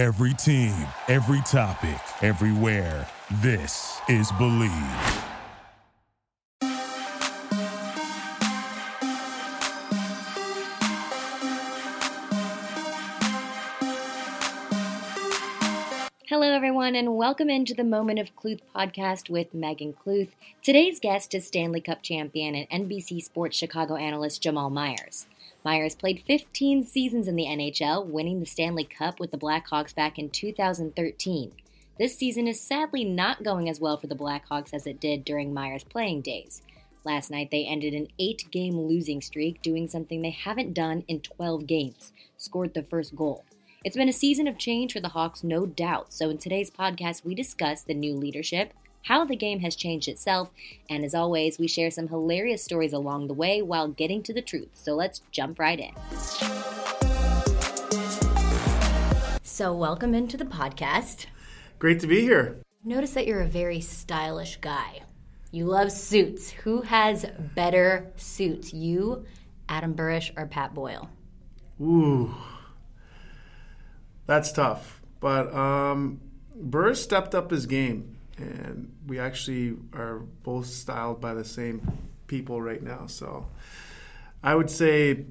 Every team, every topic, everywhere. This is Bleav. Hello, everyone, and welcome into the Moment of Cluth podcast with Megan Cluth. Today's guest is Stanley Cup champion and NBC Sports Chicago analyst Jamal Mayers. Mayers played 15 seasons in the NHL, winning the Stanley Cup with the Blackhawks back in 2013. This season is sadly not going as well for the Blackhawks as it did during Mayers' playing days. Last night, they ended an eight game losing streak, doing something they haven't done in 12 games scored the first goal. It's been a season of change for the Hawks, no doubt. So, in today's podcast, we discuss the new leadership, how the game has changed itself, and as always, we share some hilarious stories along the way while getting to the truth. So, let's jump right in. So, welcome into the podcast. Great to be here. Notice that you're a very stylish guy. You love suits. Who has better suits, you, Adam Burish, or Pat Boyle? Ooh, that's tough. But um, Burr stepped up his game, and we actually are both styled by the same people right now. So I would say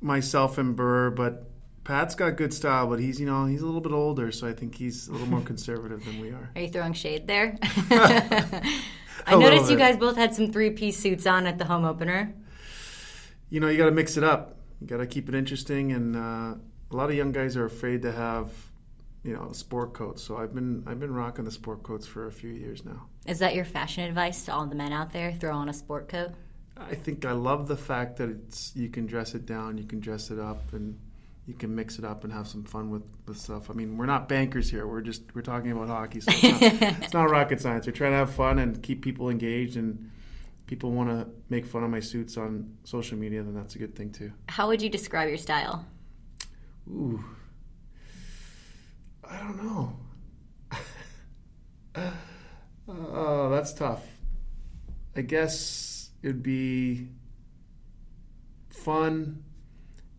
myself and Burr, but Pat's got good style, but he's you know he's a little bit older, so I think he's a little more conservative than we are. Are you throwing shade there? I noticed you guys both had some three piece suits on at the home opener. You know you got to mix it up. You got to keep it interesting, and uh, a lot of young guys are afraid to have you know sport coats. So I've been I've been rocking the sport coats for a few years now. Is that your fashion advice to all the men out there? Throw on a sport coat? I think I love the fact that it's you can dress it down, you can dress it up, and you can mix it up and have some fun with, with stuff. I mean, we're not bankers here. We're just we're talking about hockey, so it's not, it's not rocket science. We're trying to have fun and keep people engaged, and people want to make fun of my suits on social media. Then that's a good thing too. How would you describe your style? Ooh, I don't know. oh, that's tough. I guess it'd be fun,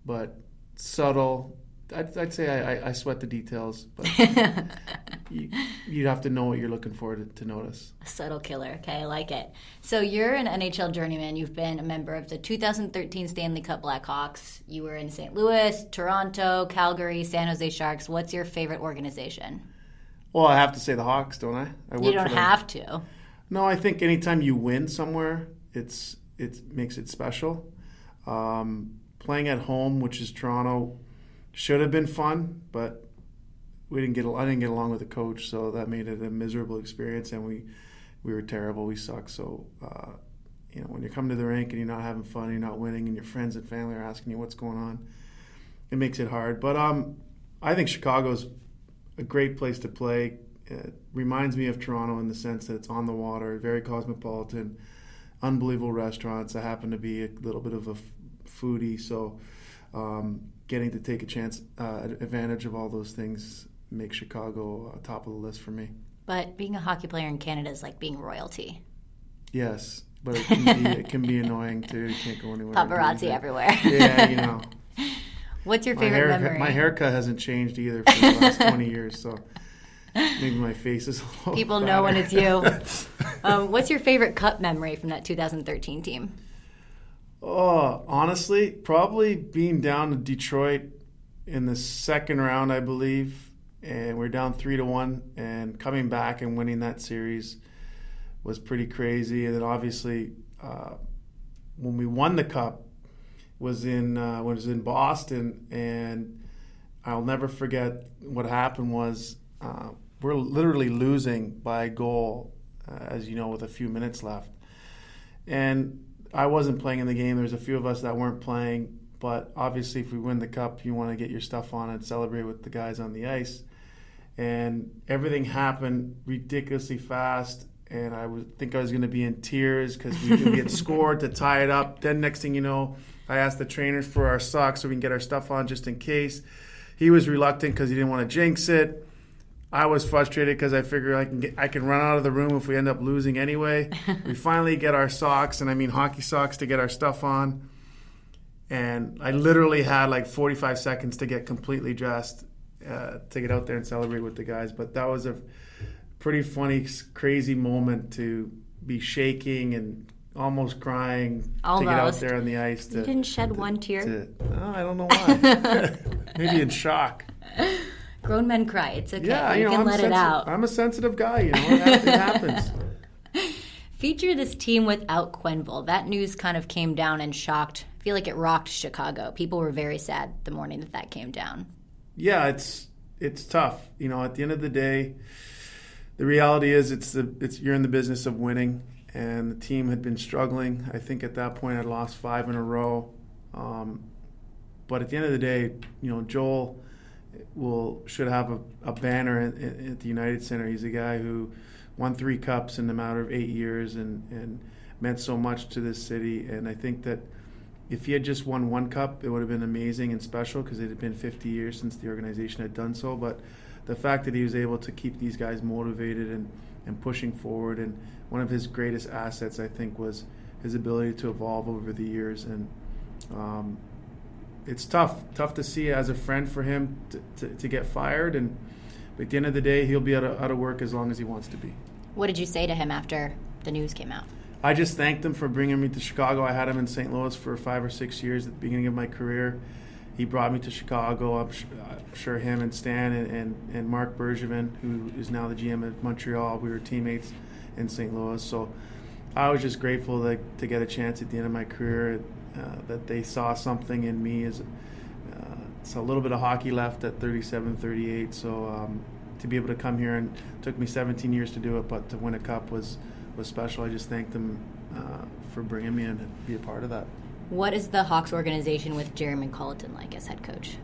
but subtle. I'd, I'd say I, I, I sweat the details, but you, you'd have to know what you're looking for to, to notice. A subtle killer. Okay, I like it. So you're an NHL journeyman. You've been a member of the 2013 Stanley Cup Blackhawks. You were in St. Louis, Toronto, Calgary, San Jose Sharks. What's your favorite organization? Well, I have to say the Hawks, don't I? I You don't have to. No, I think anytime you win somewhere, it's it makes it special. Um, playing at home, which is Toronto, should have been fun, but we didn't get. I didn't get along with the coach, so that made it a miserable experience, and we we were terrible. We sucked. So uh, you know, when you come to the rink and you're not having fun, you're not winning, and your friends and family are asking you what's going on, it makes it hard. But um, I think Chicago's a great place to play. It reminds me of Toronto in the sense that it's on the water, very cosmopolitan, unbelievable restaurants. I happen to be a little bit of a foodie, so um, getting to take a chance uh, advantage of all those things makes Chicago uh, top of the list for me. But being a hockey player in Canada is like being royalty. Yes, but it can be, it can be annoying too. You can't go anywhere. Paparazzi everywhere. Yeah, you know. What's your My, favorite hair, memory? my haircut hasn't changed either for the last 20 years, so maybe my face is a little People know when it's you. um, what's your favorite cup memory from that 2013 team? Oh, honestly, probably being down to Detroit in the second round, I believe, and we're down three to one, and coming back and winning that series was pretty crazy. And then obviously, uh, when we won the cup, was in uh, was in Boston, and I'll never forget what happened was uh, we're literally losing by a goal, uh, as you know, with a few minutes left, and I wasn't playing in the game. There's a few of us that weren't playing, but obviously, if we win the cup, you want to get your stuff on and celebrate with the guys on the ice. And everything happened ridiculously fast, and I would think I was going to be in tears because we, we had scored to tie it up. Then next thing you know, I asked the trainers for our socks so we can get our stuff on just in case. He was reluctant because he didn't want to jinx it. I was frustrated because I figured I can get, I can run out of the room if we end up losing anyway. we finally get our socks, and I mean hockey socks, to get our stuff on. And I literally had like 45 seconds to get completely dressed, uh, to get out there and celebrate with the guys. But that was a pretty funny, crazy moment to be shaking and almost crying almost. to get out there on the ice. To, you didn't shed to, one tear. To, oh, I don't know why. Maybe in shock. Grown men cry. It's okay. Yeah, you, you know, can I'm let it out. I'm a sensitive guy. You know, it happens. Feature this team without Quenneville. That news kind of came down and shocked. I feel like it rocked Chicago. People were very sad the morning that that came down. Yeah, it's it's tough. You know, at the end of the day, the reality is it's the it's you're in the business of winning, and the team had been struggling. I think at that point I'd lost five in a row. Um, but at the end of the day, you know, Joel will should have a, a banner at, at, the United Center. He's a guy who won three cups in a matter of eight years and, and meant so much to this city. And I think that if he had just won one cup, it would have been amazing and special because it had been 50 years since the organization had done so. But the fact that he was able to keep these guys motivated and, and pushing forward, and one of his greatest assets, I think, was his ability to evolve over the years. And um, it's tough, tough to see as a friend for him to, to, to get fired. And but at the end of the day, he'll be out of, out of work as long as he wants to be. What did you say to him after the news came out? I just thanked him for bringing me to Chicago. I had him in St. Louis for five or six years at the beginning of my career. He brought me to Chicago. I'm sure him and Stan and, and, and Marc Bergevin, who is now the GM of Montreal, we were teammates in St. Louis. So I was just grateful to, to get a chance at the end of my career uh, that they saw something in me as uh, it's a little bit of hockey left at 37, 38. So um, to be able to come here and took me 17 years to do it, but to win a cup was was special. I just thank them uh, for bringing me in to be a part of that. What is the Hawks organization with Jeremy Colliton like as head coach?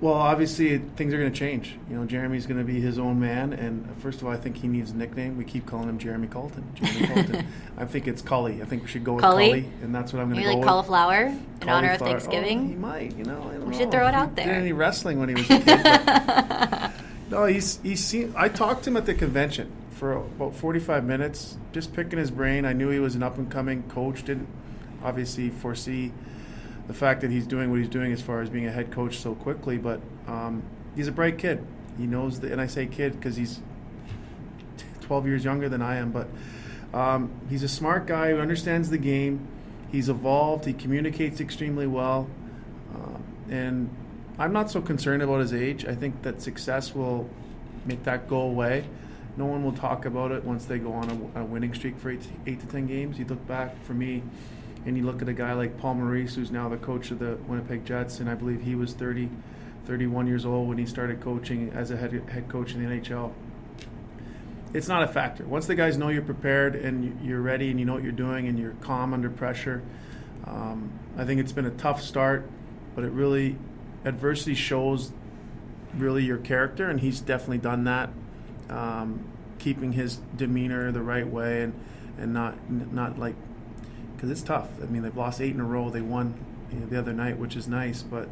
Well, obviously things are going to change. You know, Jeremy's going to be his own man, and first of all, I think he needs a nickname. We keep calling him Jeremy Colton. Jeremy Colton. I think it's Cully. I think we should go with Cully, and that's what I'm going to go like with. cauliflower in cauliflower. honor of Thanksgiving. Oh, he might. You know, we know. should throw it out he there. Did any wrestling when he was a kid? no, he's he's seen. I talked to him at the convention for about 45 minutes, just picking his brain. I knew he was an up and coming coach. Didn't obviously foresee the fact that he's doing what he's doing as far as being a head coach so quickly, but um, he's a bright kid. He knows, the, and I say kid because he's 12 years younger than I am, but um, he's a smart guy who understands the game. He's evolved. He communicates extremely well, uh, and I'm not so concerned about his age. I think that success will make that go away. No one will talk about it once they go on a, a winning streak for eight, eight to ten games. You look back for me and you look at a guy like Paul Maurice, who's now the coach of the Winnipeg Jets, and I believe he was 30, 31 years old when he started coaching as a head, head coach in the NHL. It's not a factor. Once the guys know you're prepared and you're ready and you know what you're doing and you're calm under pressure, um, I think it's been a tough start, but it really, adversity shows really your character, and he's definitely done that. Um, keeping his demeanor the right way and, and not not like because it's tough. I mean, they've lost eight in a row. They won you know, the other night, which is nice, but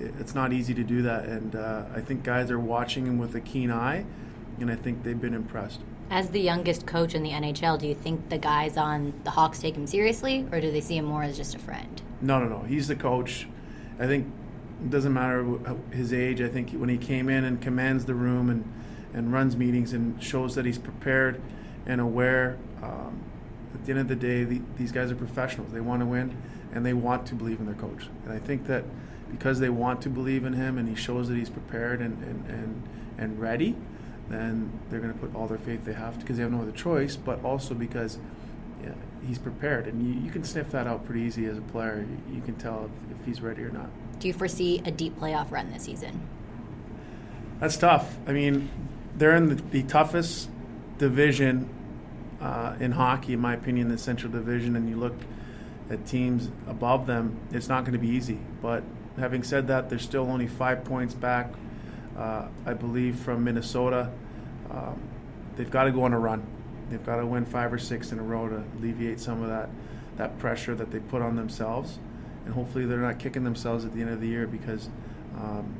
it's not easy to do that. And uh, I think guys are watching him with a keen eye, and I think they've been impressed. As the youngest coach in the NHL, do you think the guys on the Hawks take him seriously, or do they see him more as just a friend? No, no, no. He's the coach. I think it doesn't matter his age. I think when he came in and commands the room and, and runs meetings and shows that he's prepared and aware. Um, at the end of the day, the, these guys are professionals. They want to win, and they want to believe in their coach. And I think that because they want to believe in him, and he shows that he's prepared and and and, and ready, then they're going to put all their faith they have because they have no other choice. But also because yeah, he's prepared, and you, you, can sniff that out pretty easy as a player. You, you can tell if, if he's ready or not. Do you foresee a deep playoff run this season? That's tough. I mean, they're in the, the toughest division uh, in hockey, in my opinion, the Central Division, and you look at teams above them, it's not going to be easy. But having said that, they're still only five points back, uh, I believe, from Minnesota. Um, they've got to go on a run. They've got to win five or six in a row to alleviate some of that that pressure that they put on themselves, and hopefully they're not kicking themselves at the end of the year because, um,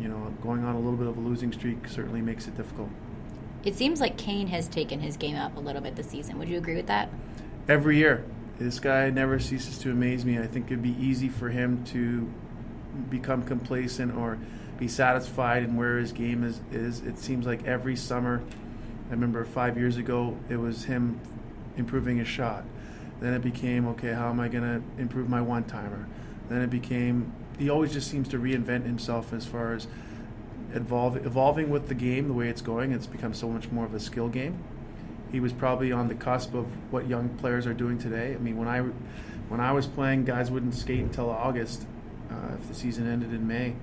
you know, going on a little bit of a losing streak certainly makes it difficult. It seems like Kane has taken his game up a little bit this season. Would you agree with that? Every year. This guy never ceases to amaze me. I think it'd be easy for him to become complacent or be satisfied in where his game is. Is it seems like every summer. I remember five years ago it was him improving his shot. Then it became okay. How am I going to improve my one timer? Then it became he always just seems to reinvent himself as far as evolve, evolving with the game the way it's going. It's become so much more of a skill game. He was probably on the cusp of what young players are doing today. I mean, when I when I was playing, guys wouldn't skate until August uh, if the season ended in May,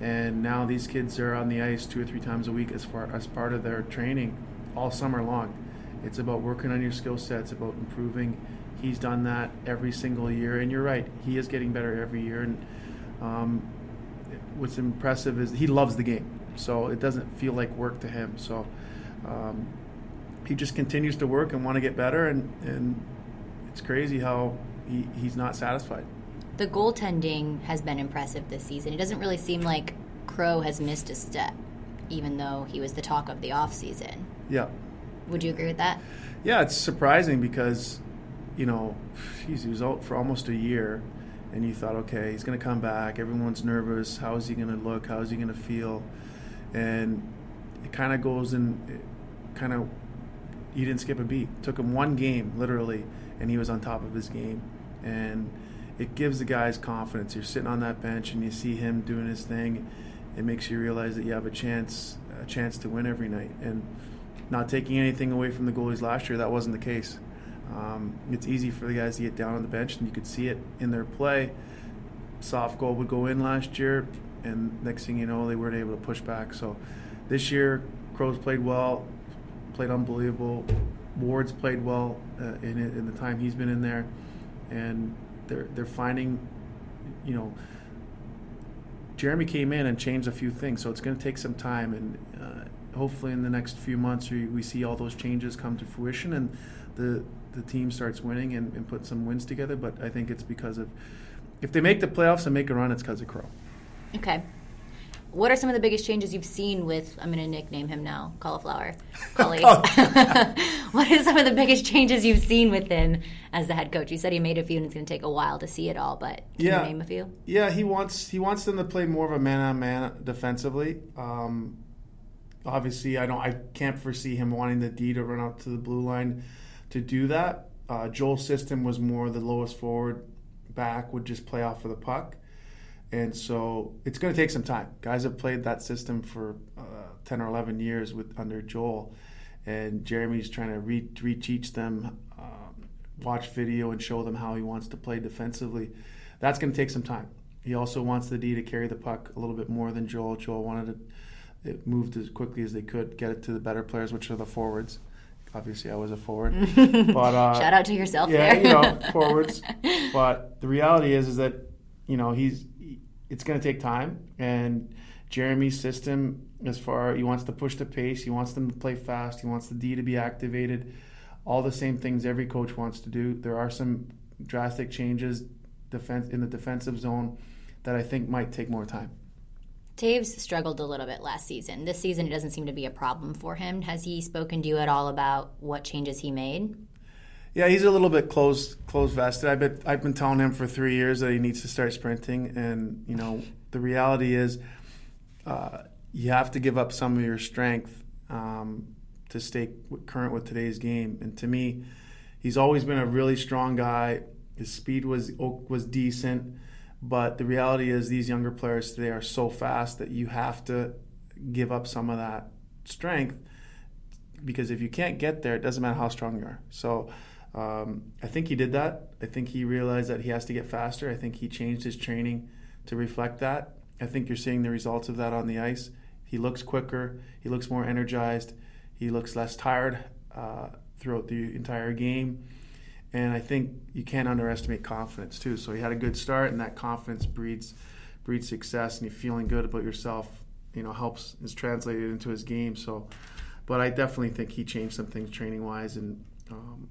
and now these kids are on the ice two or three times a week as far as part of their training all summer long. It's about working on your skill sets, about improving. He's done that every single year, and you're right. He is getting better every year, and um, what's impressive is he loves the game, so it doesn't feel like work to him. So um, he just continues to work and want to get better, and, and it's crazy how he, he's not satisfied. The goaltending has been impressive this season. It doesn't really seem like Crow has missed a step, even though he was the talk of the offseason. Yeah. Would you agree with that? Yeah, it's surprising because, you know, geez, he was out for almost a year and you thought, okay, he's going to come back. Everyone's nervous. How is he going to look? How is he going to feel? And it kind of goes and kind of he didn't skip a beat. It took him one game, literally, and he was on top of his game. And it gives the guys confidence. You're sitting on that bench and you see him doing his thing. It makes you realize that you have a chance, a chance to win every night. And not taking anything away from the goalies last year, that wasn't the case. Um, it's easy for the guys to get down on the bench, and you could see it in their play. Soft goal would go in last year, and next thing you know, they weren't able to push back. So this year, Crows played well, played unbelievable. Ward's played well uh, in in the time he's been in there, and they're they're finding, you know. Jeremy came in and changed a few things, so it's going to take some time, and hopefully in the next few months we, we see all those changes come to fruition, and the the team starts winning and, and put some wins together. But I think it's because of if they make the playoffs and make a run, it's because of Crow. Okay. What are some of the biggest changes you've seen with? I'm going to nickname him now, Cauliflower. Cully. what are some of the biggest changes you've seen with him as the head coach? You said he made a few, and it's going to take a while to see it all. But can yeah. you name a few? Yeah, he wants he wants them to play more of a man on man defensively. Um, obviously, I don't I can't foresee him wanting the D to run out to the blue line to do that. Uh, Joel's system was more the lowest forward back would just play off of the puck. And so it's going to take some time. Guys have played that system for uh, 10 or 11 years with under Joel. And Jeremy's trying to re- reteach them, um, watch video, and show them how he wants to play defensively. That's going to take some time. He also wants the D to carry the puck a little bit more than Joel. Joel wanted it, it moved as quickly as they could, get it to the better players, which are the forwards obviously I was a forward. but uh, shout out to yourself. Yeah, there. you know, forwards. But the reality is, is that you know he's it's going to take time, and Jeremy's system, as far he wants to push the pace, he wants them to play fast, he wants the D to be activated, all the same things every coach wants to do. There are some drastic changes defense in the defensive zone that I think might take more time. Toews struggled a little bit last season. This season, it doesn't seem to be a problem for him. Has he spoken to you at all about what changes he made? Yeah, he's a little bit close close vested. I've been I've been telling him for three years that he needs to start sprinting, and you know the reality is, uh, you have to give up some of your strength um, to stay current with today's game. And to me, he's always been a really strong guy. His speed was was decent. But the reality is, these younger players today are so fast that you have to give up some of that strength because if you can't get there, it doesn't matter how strong you are. So um, I think he did that. I think he realized that he has to get faster. I think he changed his training to reflect that. I think you're seeing the results of that on the ice. He looks quicker. He looks more energized. He looks less tired uh, throughout the entire game. And I think you can't underestimate confidence too. So he had a good start, and that confidence breeds breeds success, and you feeling good about yourself. You know, helps is translated into his game. So, but I definitely think he changed some things training wise, and um,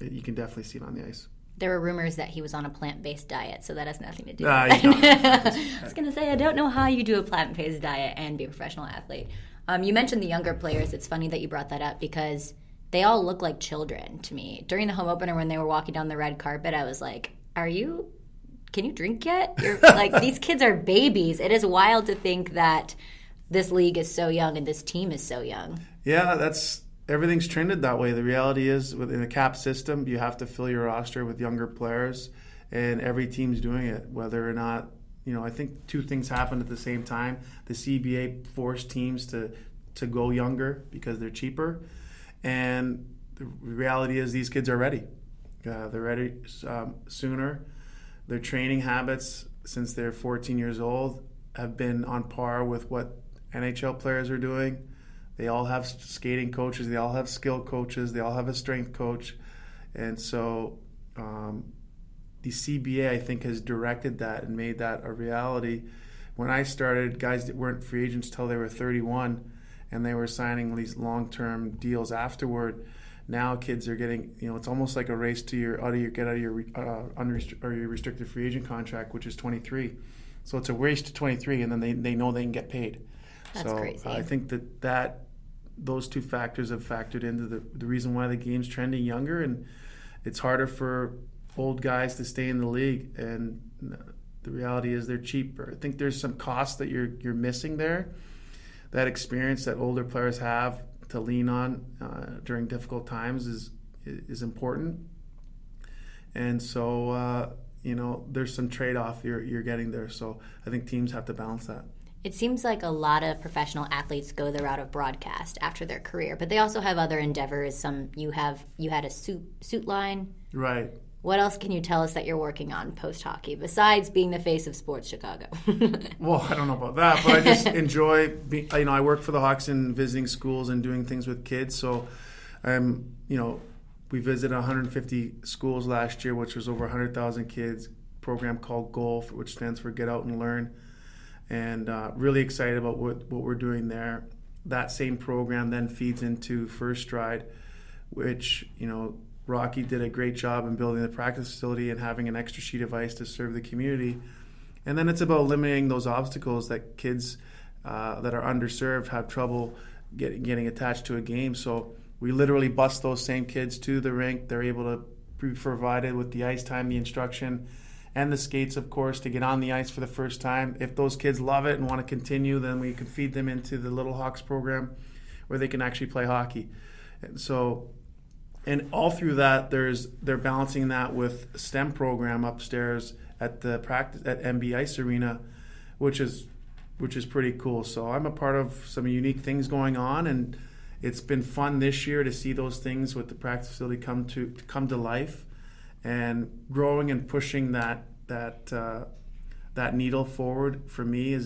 you can definitely see it on the ice. There were rumors that he was on a plant-based diet, so that has nothing to do. Uh, with it. I was going to say I don't know how you do a plant-based diet and be a professional athlete. Um, you mentioned the younger players. It's funny that you brought that up because they all look like children to me. During the home opener when they were walking down the red carpet, I was like, are you can you drink yet? You're like these kids are babies. It is wild to think that this league is so young and this team is so young. Yeah, that's everything's trended that way. The reality is within the cap system, you have to fill your roster with younger players and every team's doing it whether or not you know, I think two things happened at the same time. The CBA forced teams to to go younger because they're cheaper, and the reality is these kids are ready. Uh, they're ready um, sooner. Their training habits since they're 14 years old have been on par with what NHL players are doing. They all have skating coaches. They all have skill coaches. They all have a strength coach, and so um, the CBA, I think, has directed that and made that a reality. When I started, guys that weren't free agents till they were 31, and they were signing these long-term deals afterward. Now kids are getting, you know, it's almost like a race to your out of your get out of your uh, unrestri- or your restricted free agent contract, which is 23. So it's a race to 23, and then they, they know they can get paid. That's so crazy. I think that that those two factors have factored into the the reason why the game's trending younger, and it's harder for old guys to stay in the league, and the reality is they're cheaper. I think there's some costs that you're you're missing there. That experience that older players have to lean on uh, during difficult times is is important, and so uh, you know there's some trade off you're you're getting there. So I think teams have to balance that. It seems like a lot of professional athletes go the route of broadcast after their career, but they also have other endeavors. Some you have you had a suit suit line, right? What else can you tell us that you're working on post hockey besides being the face of Sports Chicago? well, I don't know about that, but I just enjoy. Being, you know, I work for the Hawks and visiting schools and doing things with kids. So, I'm you know, we visited 150 schools last year, which was over 100,000 kids. Program called GOLF, which stands for Get Out and Learn, and uh, really excited about what what we're doing there. That same program then feeds into First Stride, which you know Rocky did a great job in building the practice facility and having an extra sheet of ice to serve the community. And then it's about eliminating those obstacles that kids uh, that are underserved have trouble get, getting attached to a game. So we literally bus those same kids to the rink. They're able to be provided with the ice time, the instruction, and the skates, of course, to get on the ice for the first time. If those kids love it and want to continue, then we can feed them into the Little Hawks program where they can actually play hockey. And so and all through that there's they're balancing that with STEM program upstairs at the practice at MB Ice Arena, which is which is pretty cool. So I'm a part of some unique things going on, and it's been fun this year to see those things with the practice facility come to come to life, and growing and pushing that that uh, that needle forward for me is.